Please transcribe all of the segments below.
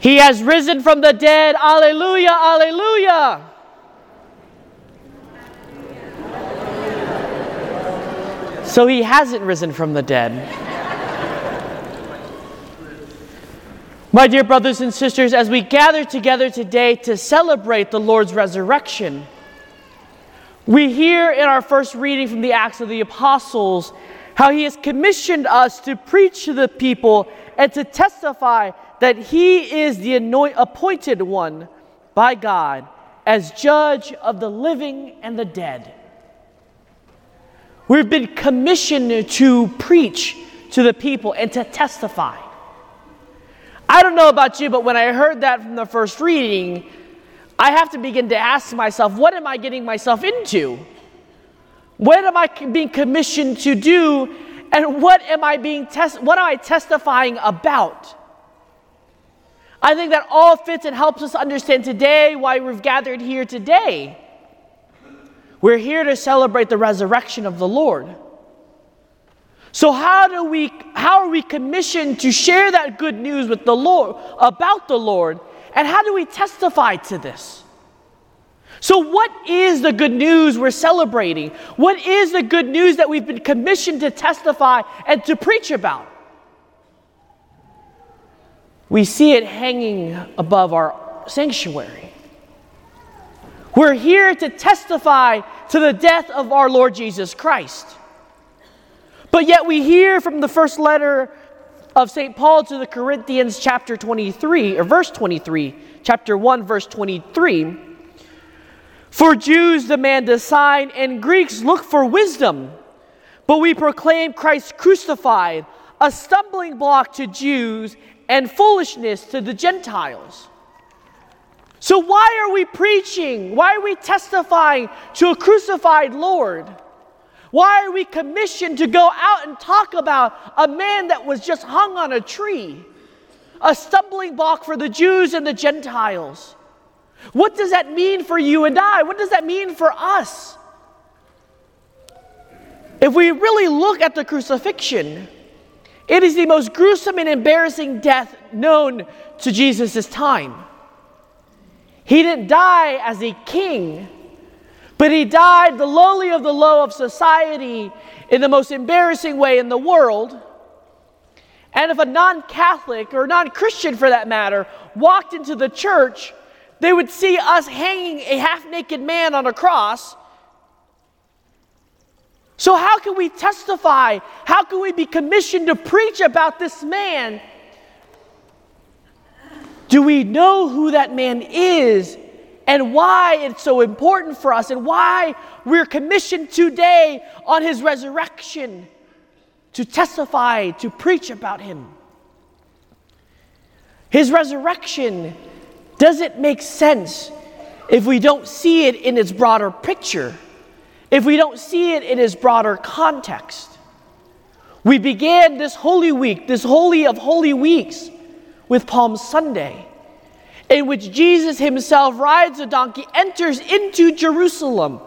He has risen from the dead. Alleluia, alleluia. So he hasn't risen from the dead. My dear brothers and sisters, as we gather together today to celebrate the Lord's resurrection, we hear in our first reading from the Acts of the Apostles how he has commissioned us to preach to the people and to testify that he is the anoint, appointed one by God as judge of the living and the dead. We've been commissioned to preach to the people and to testify. I don't know about you, but when I heard that from the first reading, I have to begin to ask myself, what am I getting myself into? What am I being commissioned to do? And what am I being test what am I testifying about? I think that all fits and helps us understand today why we've gathered here today. We're here to celebrate the resurrection of the Lord. So how do we how are we commissioned to share that good news with the Lord about the Lord and how do we testify to this? So what is the good news we're celebrating? What is the good news that we've been commissioned to testify and to preach about? We see it hanging above our sanctuary. We're here to testify to the death of our Lord Jesus Christ. But yet we hear from the first letter of St. Paul to the Corinthians, chapter 23, or verse 23, chapter 1, verse 23. For Jews demand a sign, and Greeks look for wisdom. But we proclaim Christ crucified, a stumbling block to Jews and foolishness to the Gentiles. So, why are we preaching? Why are we testifying to a crucified Lord? Why are we commissioned to go out and talk about a man that was just hung on a tree? A stumbling block for the Jews and the Gentiles. What does that mean for you and I? What does that mean for us? If we really look at the crucifixion, it is the most gruesome and embarrassing death known to Jesus' time. He didn't die as a king, but he died the lowly of the low of society in the most embarrassing way in the world. And if a non Catholic or non Christian for that matter walked into the church, they would see us hanging a half naked man on a cross. So, how can we testify? How can we be commissioned to preach about this man? Do we know who that man is and why it's so important for us and why we're commissioned today on his resurrection to testify, to preach about him. His resurrection doesn't make sense if we don't see it in its broader picture, if we don't see it in its broader context. We began this Holy Week, this Holy of Holy Weeks, with Palm Sunday in which Jesus himself rides a donkey, enters into Jerusalem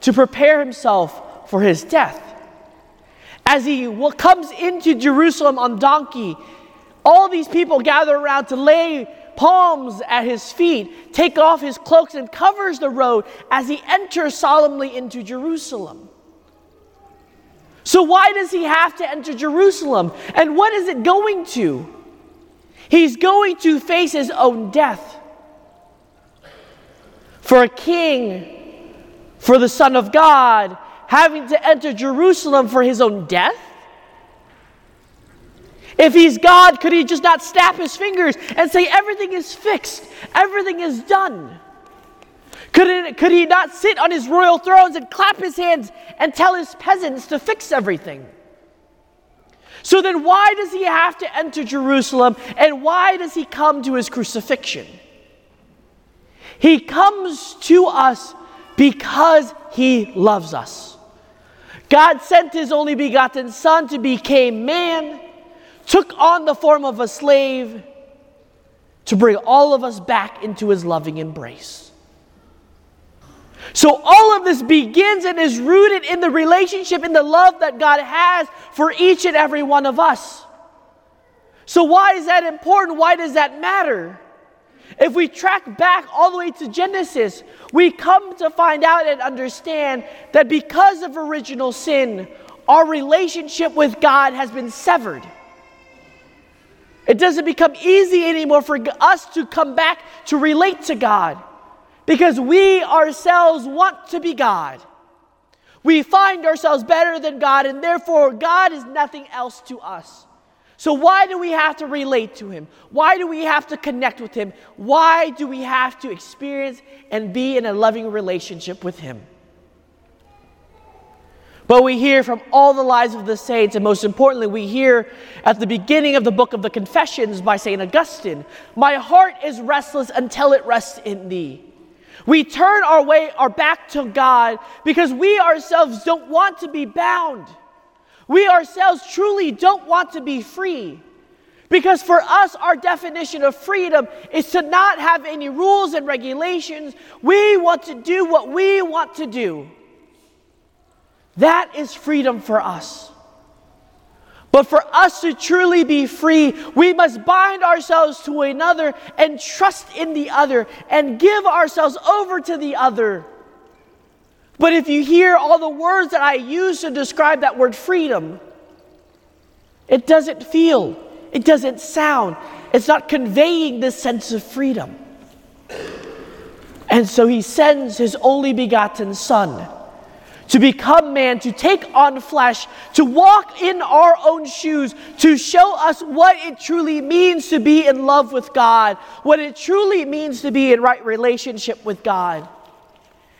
to prepare himself for his death. As he comes into Jerusalem on donkey, all these people gather around to lay palms at his feet, take off his cloaks, and covers the road as he enters solemnly into Jerusalem. So, why does he have to enter Jerusalem? And what is it going to? He's going to face his own death. For a king, for the Son of God, having to enter Jerusalem for his own death? If he's God, could he just not snap his fingers and say, Everything is fixed, everything is done? Could, it, could he not sit on his royal thrones and clap his hands and tell his peasants to fix everything? So then, why does he have to enter Jerusalem and why does he come to his crucifixion? He comes to us because he loves us. God sent his only begotten Son to become man, took on the form of a slave to bring all of us back into his loving embrace. So, all of this begins and is rooted in the relationship, in the love that God has for each and every one of us. So, why is that important? Why does that matter? If we track back all the way to Genesis, we come to find out and understand that because of original sin, our relationship with God has been severed. It doesn't become easy anymore for us to come back to relate to God because we ourselves want to be God. We find ourselves better than God, and therefore, God is nothing else to us. So, why do we have to relate to Him? Why do we have to connect with Him? Why do we have to experience and be in a loving relationship with Him? But we hear from all the lives of the saints, and most importantly, we hear at the beginning of the book of the Confessions by St. Augustine My heart is restless until it rests in thee. We turn our way, our back to God because we ourselves don't want to be bound. We ourselves truly don't want to be free. Because for us, our definition of freedom is to not have any rules and regulations. We want to do what we want to do. That is freedom for us. But for us to truly be free, we must bind ourselves to another and trust in the other and give ourselves over to the other. But if you hear all the words that I use to describe that word freedom, it doesn't feel, it doesn't sound, it's not conveying this sense of freedom. And so he sends his only begotten Son to become man, to take on flesh, to walk in our own shoes, to show us what it truly means to be in love with God, what it truly means to be in right relationship with God.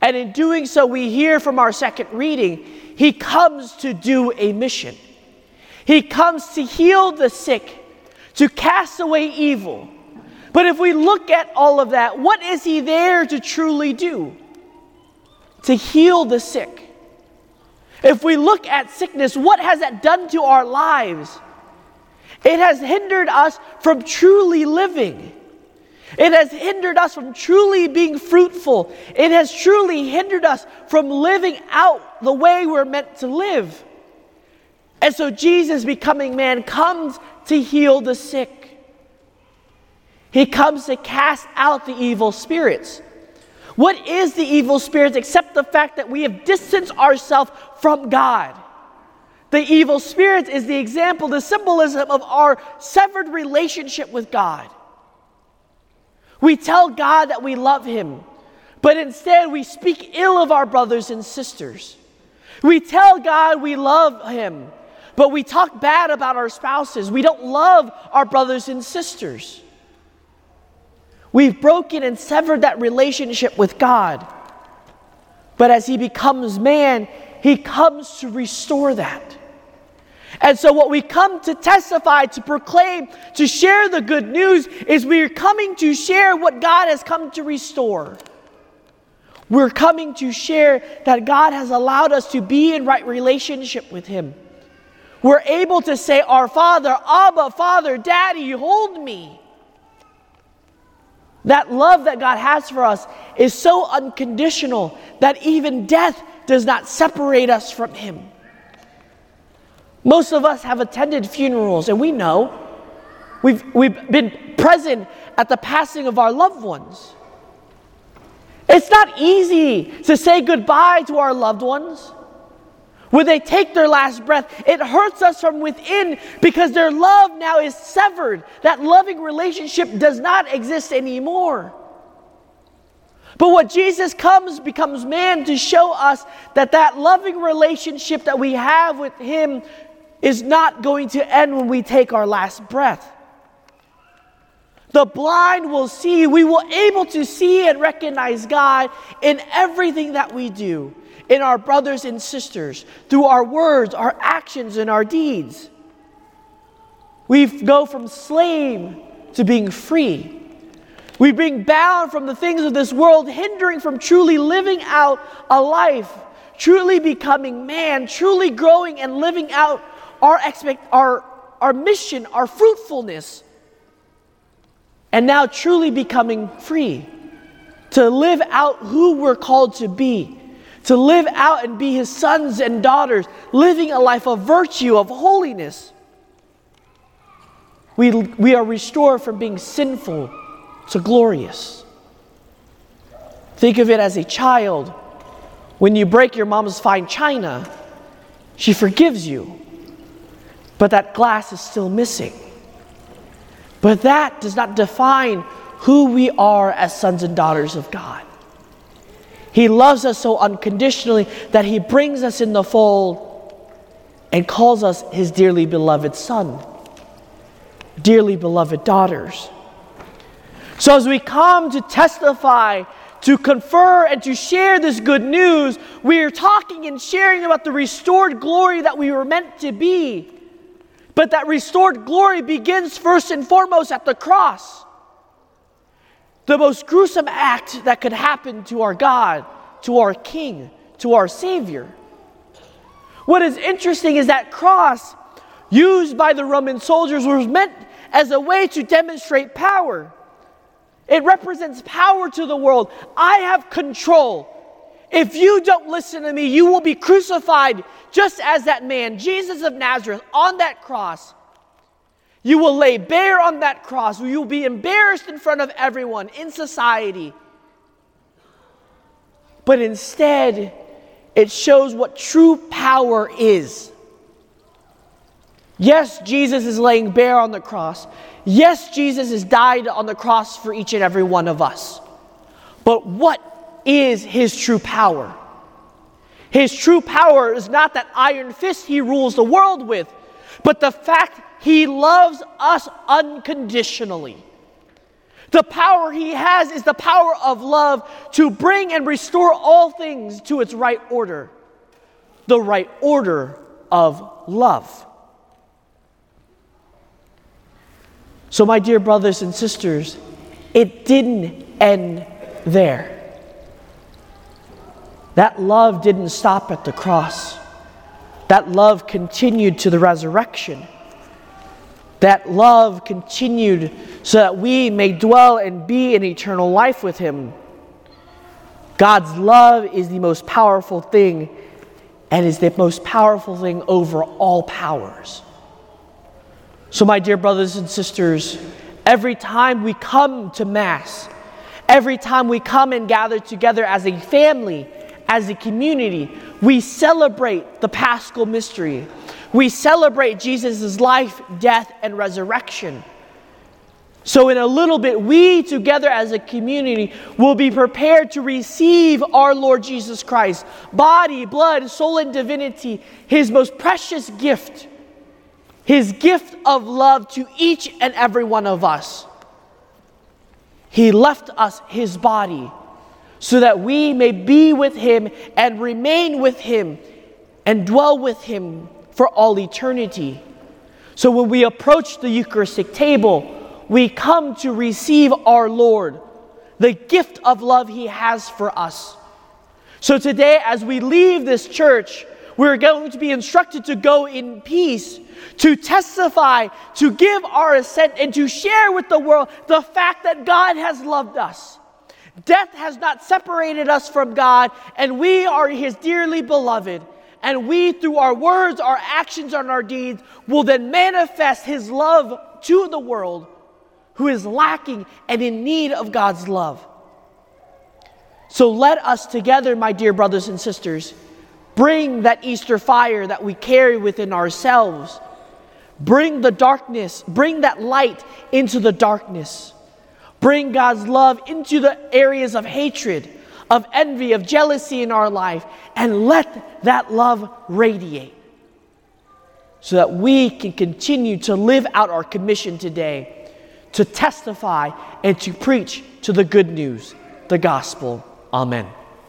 And in doing so, we hear from our second reading, he comes to do a mission. He comes to heal the sick, to cast away evil. But if we look at all of that, what is he there to truly do? To heal the sick. If we look at sickness, what has that done to our lives? It has hindered us from truly living. It has hindered us from truly being fruitful. It has truly hindered us from living out the way we're meant to live. And so Jesus, becoming man, comes to heal the sick. He comes to cast out the evil spirits. What is the evil spirits except the fact that we have distanced ourselves from God? The evil spirits is the example, the symbolism of our severed relationship with God. We tell God that we love Him, but instead we speak ill of our brothers and sisters. We tell God we love Him, but we talk bad about our spouses. We don't love our brothers and sisters. We've broken and severed that relationship with God. But as He becomes man, He comes to restore that. And so, what we come to testify, to proclaim, to share the good news is we're coming to share what God has come to restore. We're coming to share that God has allowed us to be in right relationship with Him. We're able to say, Our Father, Abba, Father, Daddy, hold me. That love that God has for us is so unconditional that even death does not separate us from Him. Most of us have attended funerals, and we know we've, we've been present at the passing of our loved ones. It's not easy to say goodbye to our loved ones. When they take their last breath, it hurts us from within because their love now is severed. That loving relationship does not exist anymore. But what Jesus comes becomes man to show us that that loving relationship that we have with him is not going to end when we take our last breath. The blind will see, we will able to see and recognize God in everything that we do, in our brothers and sisters, through our words, our actions, and our deeds. We go from slave to being free. We being bound from the things of this world, hindering from truly living out a life, truly becoming man, truly growing and living out our, expect, our, our mission, our fruitfulness, and now truly becoming free to live out who we're called to be, to live out and be his sons and daughters, living a life of virtue, of holiness. We, we are restored from being sinful to glorious. Think of it as a child. When you break your mom's fine china, she forgives you, but that glass is still missing. But that does not define who we are as sons and daughters of God. He loves us so unconditionally that He brings us in the fold and calls us His dearly beloved Son, dearly beloved daughters. So, as we come to testify, to confer, and to share this good news, we are talking and sharing about the restored glory that we were meant to be. But that restored glory begins first and foremost at the cross. The most gruesome act that could happen to our God, to our King, to our Savior. What is interesting is that cross, used by the Roman soldiers, was meant as a way to demonstrate power. It represents power to the world. I have control. If you don't listen to me, you will be crucified just as that man, Jesus of Nazareth, on that cross. You will lay bare on that cross. You will be embarrassed in front of everyone in society. But instead, it shows what true power is. Yes, Jesus is laying bare on the cross. Yes, Jesus has died on the cross for each and every one of us. But what is his true power? His true power is not that iron fist he rules the world with, but the fact he loves us unconditionally. The power he has is the power of love to bring and restore all things to its right order. The right order of love. So, my dear brothers and sisters, it didn't end there. That love didn't stop at the cross. That love continued to the resurrection. That love continued so that we may dwell and be in eternal life with Him. God's love is the most powerful thing and is the most powerful thing over all powers. So, my dear brothers and sisters, every time we come to Mass, every time we come and gather together as a family, as a community, we celebrate the paschal mystery. We celebrate Jesus' life, death, and resurrection. So, in a little bit, we together as a community will be prepared to receive our Lord Jesus Christ, body, blood, soul, and divinity, his most precious gift his gift of love to each and every one of us. He left us his body so that we may be with him and remain with him and dwell with him for all eternity. So when we approach the Eucharistic table, we come to receive our Lord, the gift of love he has for us. So today, as we leave this church, we're going to be instructed to go in peace to testify, to give our assent, and to share with the world the fact that God has loved us. Death has not separated us from God, and we are His dearly beloved. And we, through our words, our actions, and our deeds, will then manifest His love to the world who is lacking and in need of God's love. So let us together, my dear brothers and sisters, bring that Easter fire that we carry within ourselves Bring the darkness, bring that light into the darkness. Bring God's love into the areas of hatred, of envy, of jealousy in our life, and let that love radiate so that we can continue to live out our commission today to testify and to preach to the good news, the gospel. Amen.